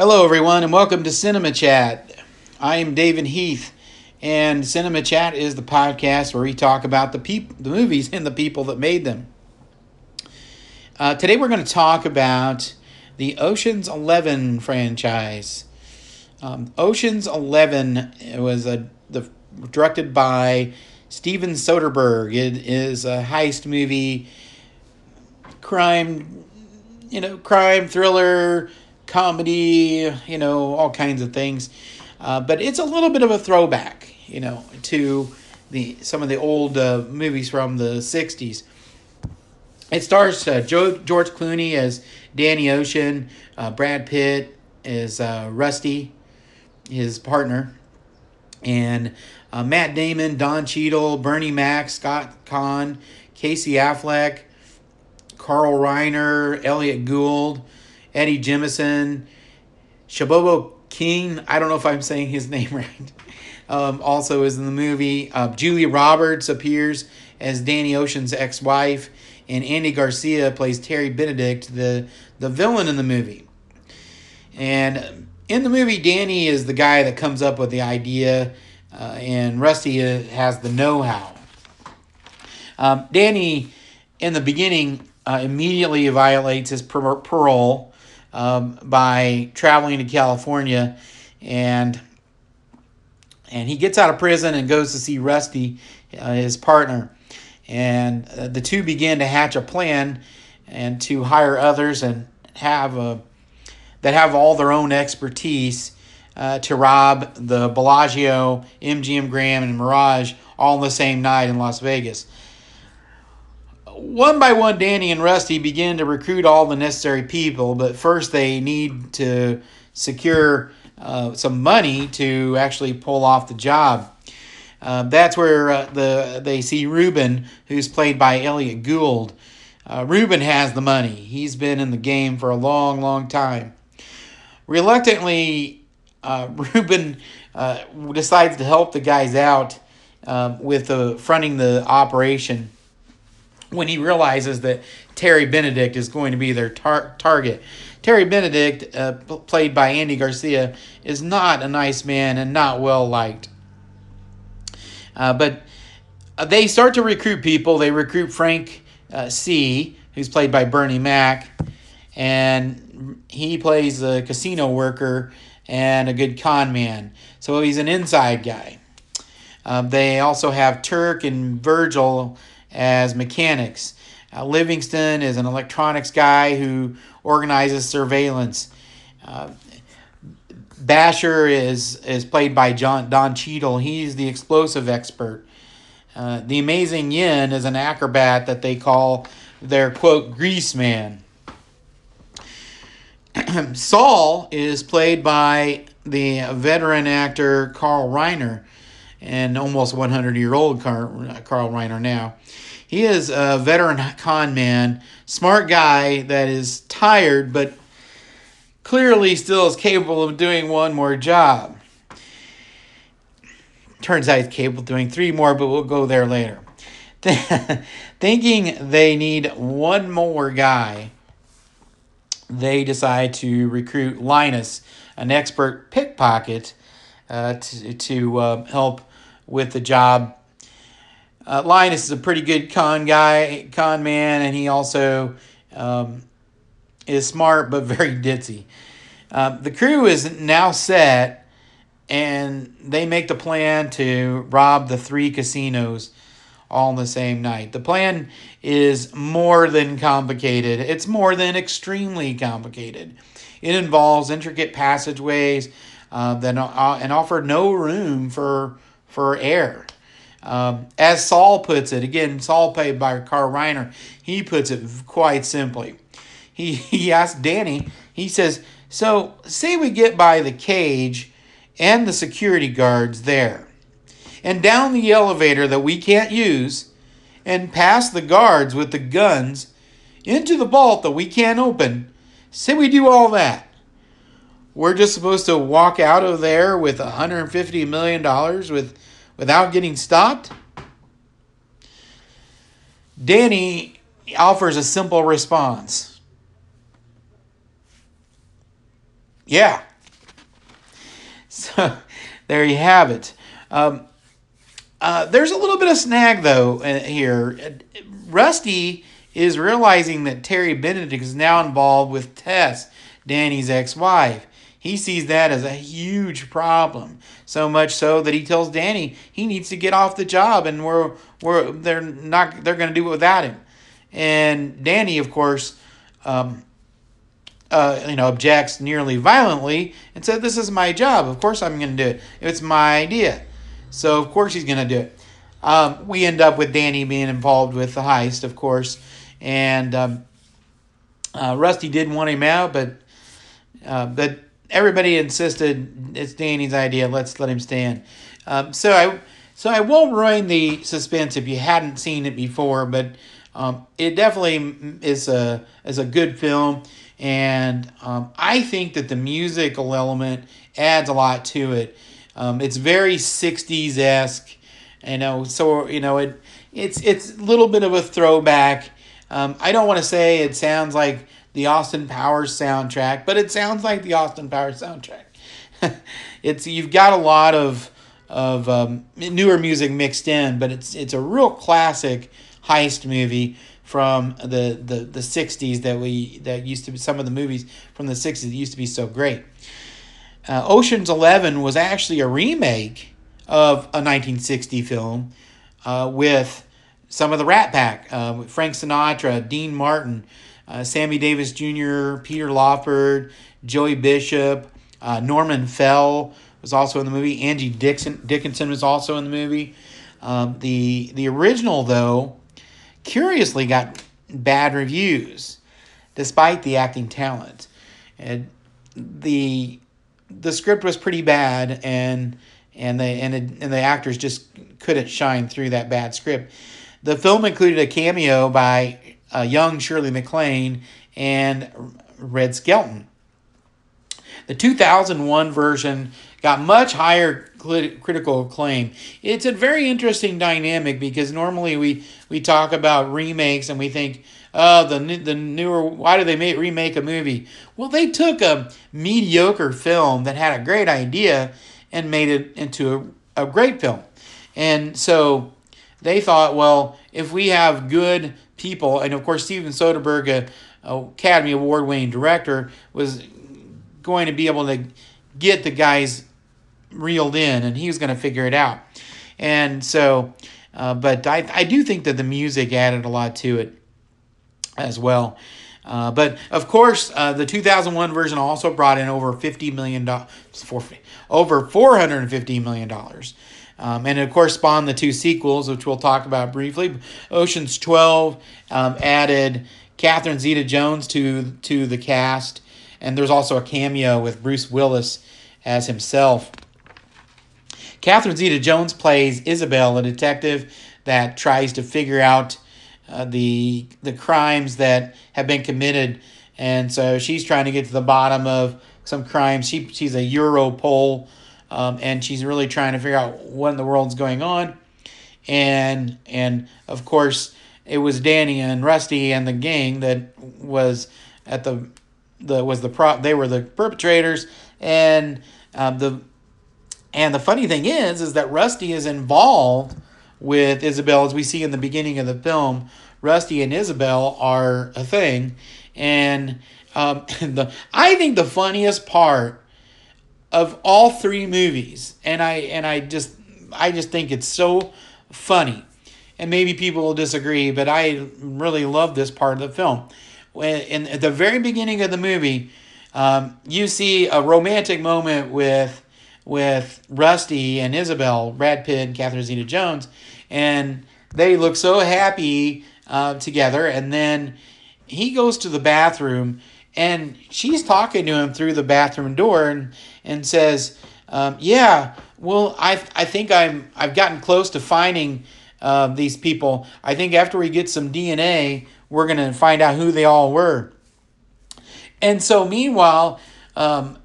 Hello, everyone, and welcome to Cinema Chat. I am David Heath, and Cinema Chat is the podcast where we talk about the peop- the movies and the people that made them. Uh, today, we're going to talk about the Ocean's Eleven franchise. Um, Ocean's Eleven was a the directed by Steven Soderbergh. It is a heist movie, crime, you know, crime thriller comedy, you know, all kinds of things. Uh, but it's a little bit of a throwback, you know, to the some of the old uh, movies from the '60s. It stars uh, Joe, George Clooney as Danny Ocean, uh, Brad Pitt as uh, Rusty, his partner, and uh, Matt Damon, Don Cheadle, Bernie Mac, Scott Caan, Casey Affleck, Carl Reiner, Elliot Gould. Eddie Jemison, Shabobo King. I don't know if I'm saying his name right. Um, also is in the movie. Uh, Julia Roberts appears as Danny Ocean's ex-wife, and Andy Garcia plays Terry Benedict, the the villain in the movie. And in the movie, Danny is the guy that comes up with the idea, uh, and Rusty has the know-how. Um, Danny, in the beginning, uh, immediately violates his par- parole um, by traveling to California, and and he gets out of prison and goes to see Rusty, uh, his partner, and uh, the two begin to hatch a plan and to hire others and have a that have all their own expertise uh, to rob the Bellagio, MGM Grand, and Mirage all in the same night in Las Vegas one by one, Danny and Rusty begin to recruit all the necessary people, but first they need to secure uh, some money to actually pull off the job. Uh, that's where uh, the they see Reuben, who's played by Elliot Gould. Uh, Reuben has the money. He's been in the game for a long, long time. Reluctantly, uh, Reuben uh, decides to help the guys out with fronting the operation when he realizes that Terry Benedict is going to be their tar- target. Terry Benedict, uh, played by Andy Garcia, is not a nice man and not well liked. Uh, but uh, they start to recruit people. They recruit Frank uh, C., who's played by Bernie Mac, and he plays a casino worker and a good con man. So he's an inside guy. Um, they also have Turk and Virgil as mechanics. Uh, Livingston is an electronics guy who organizes surveillance. Uh, Basher is is played by John Don Cheadle. He's the explosive expert. Uh, the amazing Yen is an acrobat that they call their quote grease man. Saul is played by the veteran actor Carl Reiner and almost 100 year old Carl, Reiner now. He is a veteran con man, smart guy that is tired, but clearly still is capable of doing one more job. Turns out he's capable of doing three more, but we'll go there later. Thinking they need one more guy, they decide to recruit Linus, an expert pickpocket, uh, to, to uh, help with the job. Uh, Linus is a pretty good con guy, con man, and he also um, is smart but very ditzy. Uh, the crew is now set, and they make the plan to rob the three casinos all in the same night. The plan is more than complicated, it's more than extremely complicated. It involves intricate passageways uh, that uh, and offer no room for for air. Um, as Saul puts it, again, Saul paid by Carl Reiner, he puts it quite simply. He, he asked Danny, he says, So, say we get by the cage and the security guards there, and down the elevator that we can't use, and past the guards with the guns into the vault that we can't open. Say we do all that. We're just supposed to walk out of there with $150 million with, without getting stopped? Danny offers a simple response. Yeah, So there you have it. Um, uh, there's a little bit of snag though uh, here. Rusty is realizing that Terry Benedict is now involved with Tess, Danny's ex-wife. He sees that as a huge problem, so much so that he tells Danny he needs to get off the job, and we're we're they're not they're going to do it without him. And Danny, of course, um, uh, you know, objects nearly violently and said, "This is my job. Of course, I'm going to do it. It's my idea." So of course he's going to do it. Um, we end up with Danny being involved with the heist, of course, and um, uh, Rusty did want him out, but uh, but everybody insisted it's Danny's idea. Let's let him stand. Um, so I so I won't ruin the suspense if you hadn't seen it before, but um, it definitely is a is a good film, and um, I think that the musical element adds a lot to it. Um, it's very 60s esque, you know. So you know it, it's it's a little bit of a throwback. Um, I don't want to say it sounds like the Austin Powers soundtrack, but it sounds like the Austin Powers soundtrack. it's you've got a lot of of um, newer music mixed in, but it's it's a real classic heist movie from the, the, the 60s that we that used to be some of the movies from the 60s that used to be so great. Uh, Ocean's Eleven was actually a remake of a 1960 film uh, with some of the Rat Pack, uh, Frank Sinatra, Dean Martin, uh, Sammy Davis Jr., Peter Lawford, Joey Bishop, uh, Norman Fell was also in the movie. Angie Dixon Dickinson was also in the movie. Um, the the original though, curiously got bad reviews, despite the acting talent. And the the script was pretty bad and and the and, it, and the actors just couldn't shine through that bad script. The film included a cameo by a young Shirley MacLaine and Red Skelton. The 2001 version got much higher critical acclaim. It's a very interesting dynamic because normally we, we talk about remakes and we think, oh, the the newer. Why do they make remake a movie? Well, they took a mediocre film that had a great idea and made it into a, a great film, and so they thought, well, if we have good people, and of course Steven Soderbergh, a, a Academy Award winning director, was going to be able to get the guys reeled in, and he was going to figure it out, and so. Uh, but I, I do think that the music added a lot to it as well. Uh, but of course, uh, the 2001 version also brought in over 50 million dollars, over 450 million dollars, um, and it correspond the two sequels, which we'll talk about briefly. Ocean's 12 um, added Catherine Zeta-Jones to to the cast, and there's also a cameo with Bruce Willis as himself. Catherine Zeta-Jones plays Isabel, a detective that tries to figure out uh, the the crimes that have been committed, and so she's trying to get to the bottom of some crimes. She she's a Europol, um, and she's really trying to figure out what in the world's going on, and and of course it was Danny and Rusty and the gang that was at the the was the prop they were the perpetrators. And um, the and the funny thing is is that Rusty is involved with Isabel, as we see in the beginning of the film, Rusty and Isabel are a thing. And um, the I think the funniest part of all three movies, and I and I just I just think it's so funny. And maybe people will disagree, but I really love this part of the film. When in at the very beginning of the movie, um, you see a romantic moment with with Rusty and Isabel, Brad Pitt and Catherine Zeta Jones, and they look so happy uh, together. And then he goes to the bathroom, and she's talking to him through the bathroom door, and and says, um, "Yeah, well, I I think I'm I've gotten close to finding uh, these people. I think after we get some DNA, we're gonna find out who they all were." And so, meanwhile, um,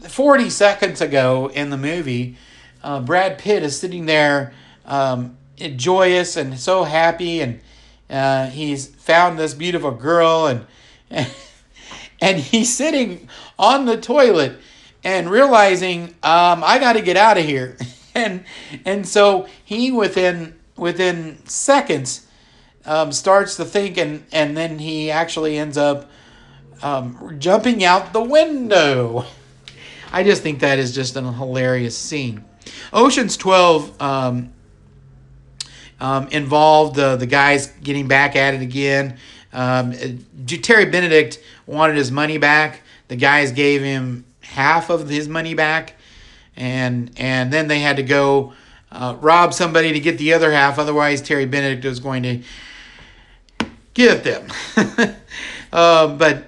40 seconds ago in the movie, uh, Brad Pitt is sitting there um, joyous and so happy, and uh, he's found this beautiful girl, and, and he's sitting on the toilet and realizing um, I got to get out of here, and and so he within within seconds um, starts to think, and and then he actually ends up um, jumping out the window. I just think that is just an hilarious scene. Ocean's Twelve um, um, involved uh, the guys getting back at it again. Um, Terry Benedict wanted his money back. The guys gave him half of his money back, and and then they had to go uh, rob somebody to get the other half. Otherwise, Terry Benedict was going to give them. uh, but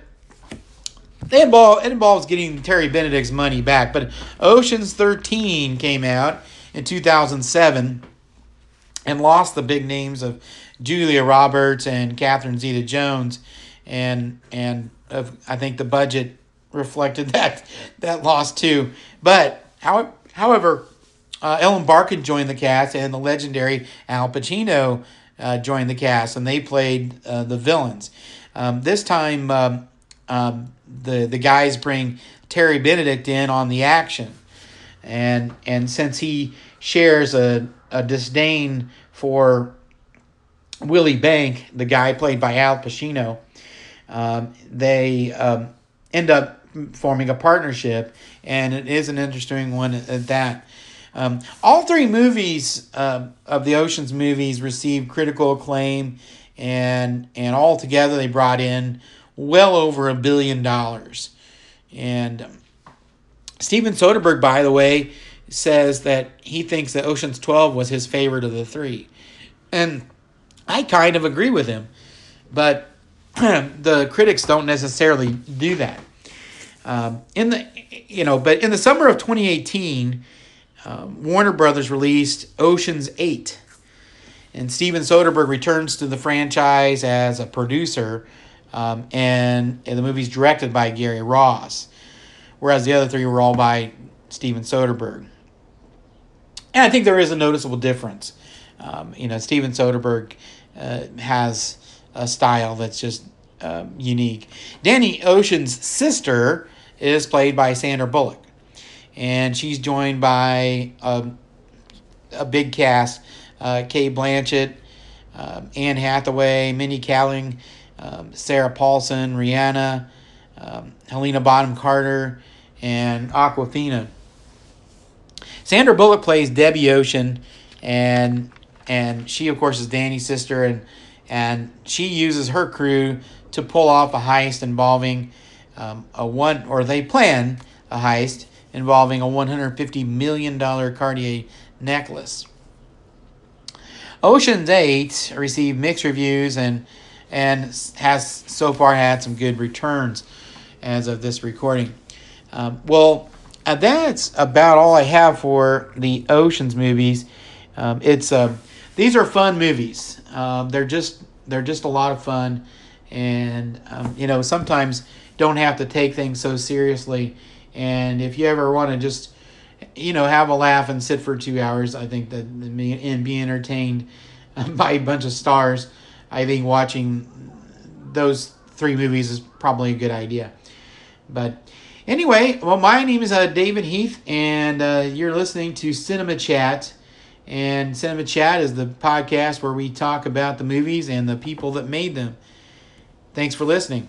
they involve, it involves getting Terry Benedict's money back. But Ocean's 13 came out in 2007 and lost the big names of Julia Roberts and Catherine Zeta Jones. And and of, I think the budget reflected that that loss too. But how, however, uh, Ellen Barkin joined the cast, and the legendary Al Pacino uh, joined the cast, and they played uh, the villains. Um, this time, um, um, the the guys bring Terry Benedict in on the action, and and since he shares a, a disdain for Willy Bank, the guy played by Al Pacino, um, they um, end up forming a partnership, and it is an interesting one at that. Um, all three movies uh, of the Ocean's movies received critical acclaim, and and all together they brought in well over a billion dollars. And um, Steven Soderbergh, by the way, says that he thinks that Ocean's 12 was his favorite of the three. And I kind of agree with him. But the critics don't necessarily do that. Um, in the you know, but in the summer of 2018, um, Warner Brothers released Ocean's Eight, and Steven Soderbergh returns to the franchise as a producer, um, and, and the movie's directed by Gary Ross, whereas the other three were all by Steven Soderbergh. And I think there is a noticeable difference. Um, you know, Steven Soderbergh uh, has a style that's just um, unique. Danny Ocean's sister is played by Sandra Bullock, and she's joined by um, a big cast: uh, Cate Blanchett, um, Anne Hathaway, Mindy Kaling, um, Sarah Paulson, Rihanna, um, Helena Bonham Carter, and Awkwafina. Sandra Bullock plays Debbie Ocean, and and she of course is Danny's sister, and and she uses her crew to pull off a heist involving um, a one or they plan a heist involving a 150 million dollar Cartier necklace. Ocean's 8 received mixed reviews and and has so far had some good returns as of this recording. Um, well, uh, that's about all I have for the Ocean's movies. Um, it's uh, these are fun movies. Um, they're just they're just a lot of fun, and um, you know sometimes don't have to take things so seriously. And if you ever want to just you know have a laugh and sit for two hours, I think that and be entertained by a bunch of stars, I think watching those three movies is probably a good idea. But Anyway, well, my name is uh, David Heath, and uh, you're listening to Cinema Chat. And Cinema Chat is the podcast where we talk about the movies and the people that made them. Thanks for listening.